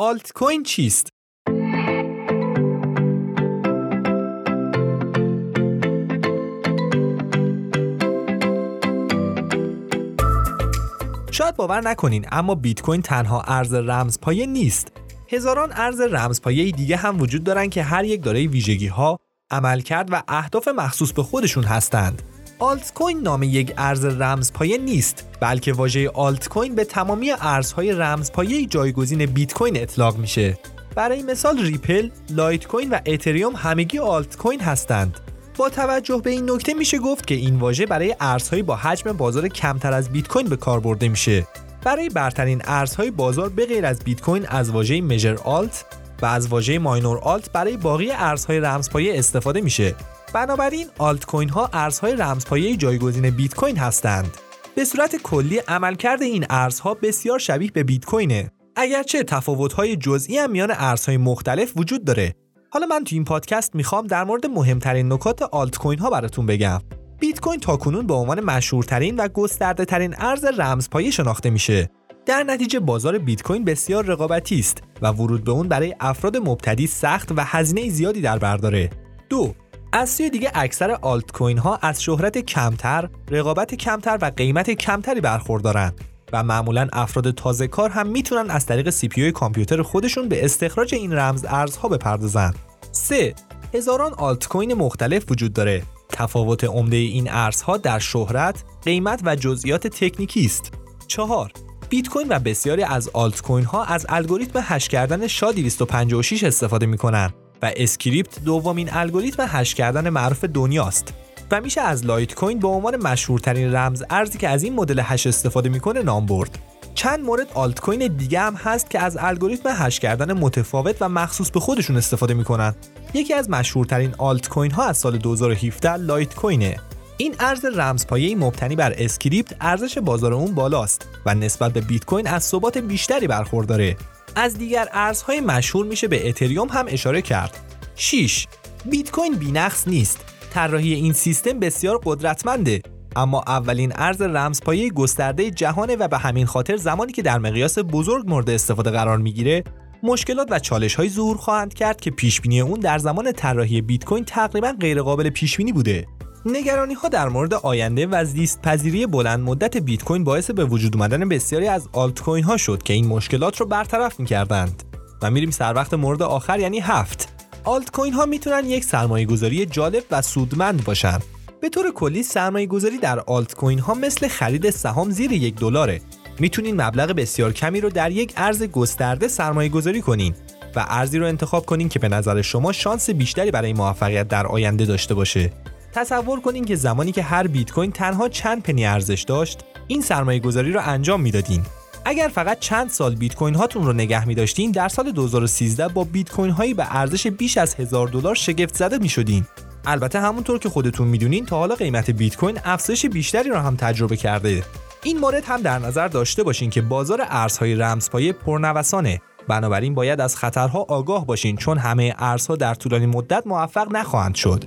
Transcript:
آلت کوین چیست؟ شاید باور نکنین اما بیت کوین تنها ارز رمزپایه نیست. هزاران ارز رمزپایه دیگه هم وجود دارن که هر یک دارای ویژگی ها، عملکرد و اهداف مخصوص به خودشون هستند. آلت کوین نام یک ارز رمزپایه نیست بلکه واژه آلت کوین به تمامی ارزهای رمزپایه جایگزین بیت کوین اطلاق میشه. برای مثال ریپل، لایت کوین و اتریوم همگی آلت کوین هستند. با توجه به این نکته میشه گفت که این واژه برای ارزهای با حجم بازار کمتر از بیت کوین به کار برده میشه. برای برترین ارزهای بازار به غیر از بیت کوین از واژه major alt و از واژه minor alt برای باقی ارزهای رمزپایه استفاده میشه بنابراین آلت کوین ها ارزهای رمزپایه جایگزین بیت کوین هستند. به صورت کلی عملکرد این ارزها بسیار شبیه به بیت کوینه. اگرچه تفاوت‌های جزئی هم میان ارزهای مختلف وجود داره. حالا من تو این پادکست می‌خوام در مورد مهمترین نکات آلت کوین ها براتون بگم. بیت کوین تاکنون به عنوان مشهورترین و گسترده ترین ارز رمزپایه شناخته میشه. در نتیجه بازار بیت کوین بسیار رقابتی است و ورود به اون برای افراد مبتدی سخت و هزینه زیادی در بر داره. دو از سوی دیگه اکثر آلت کوین ها از شهرت کمتر، رقابت کمتر و قیمت کمتری برخوردارن و معمولا افراد تازه کار هم می‌تونن از طریق CPU کامپیوتر خودشون به استخراج این رمز ارزها بپردازن. 3. هزاران آلت کوین مختلف وجود داره. تفاوت عمده این ارزها در شهرت، قیمت و جزئیات تکنیکی است. 4. بیت کوین و بسیاری از آلت کوین ها از الگوریتم hash کردن SHA 256 استفاده می‌کنن و Scrypt دومین الگوریتم hash کردن معروف دنیاست. و میشه از لایت کوین به عنوان مشهورترین رمز ارزی که از این مدل hash استفاده می‌کنه نام برد. چند مورد آلت کوین دیگه هم هست که از الگوریتم hash کردن متفاوت و مخصوص به خودشون استفاده می‌کنن. یکی از مشهورترین آلت کوین ها از سال 2017 لایت کوینه این ارز رمزپایه مبتنی بر Scrypt ارزش بازار اون بالاست و نسبت به بیت کوین از ثبات بیشتری برخورداره. از دیگر ارزهای مشهور میشه به اتریوم هم اشاره کرد. 6 بیت کوین بینقص نیست. طراحی این سیستم بسیار قدرتمنده اما اولین ارز رمزپایه گسترده جهانه و به همین خاطر زمانی که در مقیاس بزرگ مورد استفاده قرار می‌گیره مشکلات و چالش های ظهور خواهند کرد که پیش بینی اون در زمان طراحی بیت کوین تقریبا غیرقابل پیش بینی بوده. نگرانی ها در مورد آینده و زیست پذیری بلند مدت بیت کوین باعث به وجود اومدن بسیاری از آلت کوین ها شد که این مشکلات رو برطرف می‌کردند. و میریم سر وقت مورد آخر یعنی هفت. آلت کوین ها می‌تونن یک سرمایه گذاری جالب و سودمند باشن. به طور کلی سرمایه گذاری در آلت کوین ها مثل خرید سهام زیر یک دلاره. می‌تونین مبلغ بسیار کمی رو در یک ارز گسترده سرمایه گذاری کنین و ارزی رو انتخاب کنین که به نظر شما شانس بیشتری برای موفقیت در آینده داشته باشه. تصور کنین که زمانی که هر بیت کوین تنها چند پنی ارزش داشت این سرمایه گذاری رو انجام می‌دادین. اگر فقط چند سال بیت کوین هاتون رو نگه می داشتین در سال 2013 با بیت کوین هایی به ارزش بیش از هزار دلار شگفت زده می شدین البته همونطور که خودتون می‌دونین تا حالا قیمت بیت کوین افزایش بیشتری رو هم تجربه کرده. این مورد هم در نظر داشته باشین که بازار ارزهای رمزپایه پرنوسانه. بنابراین باید از خطرها آگاه باشین چون همه ارزها در طولانی مدت موفق نخواهند شد.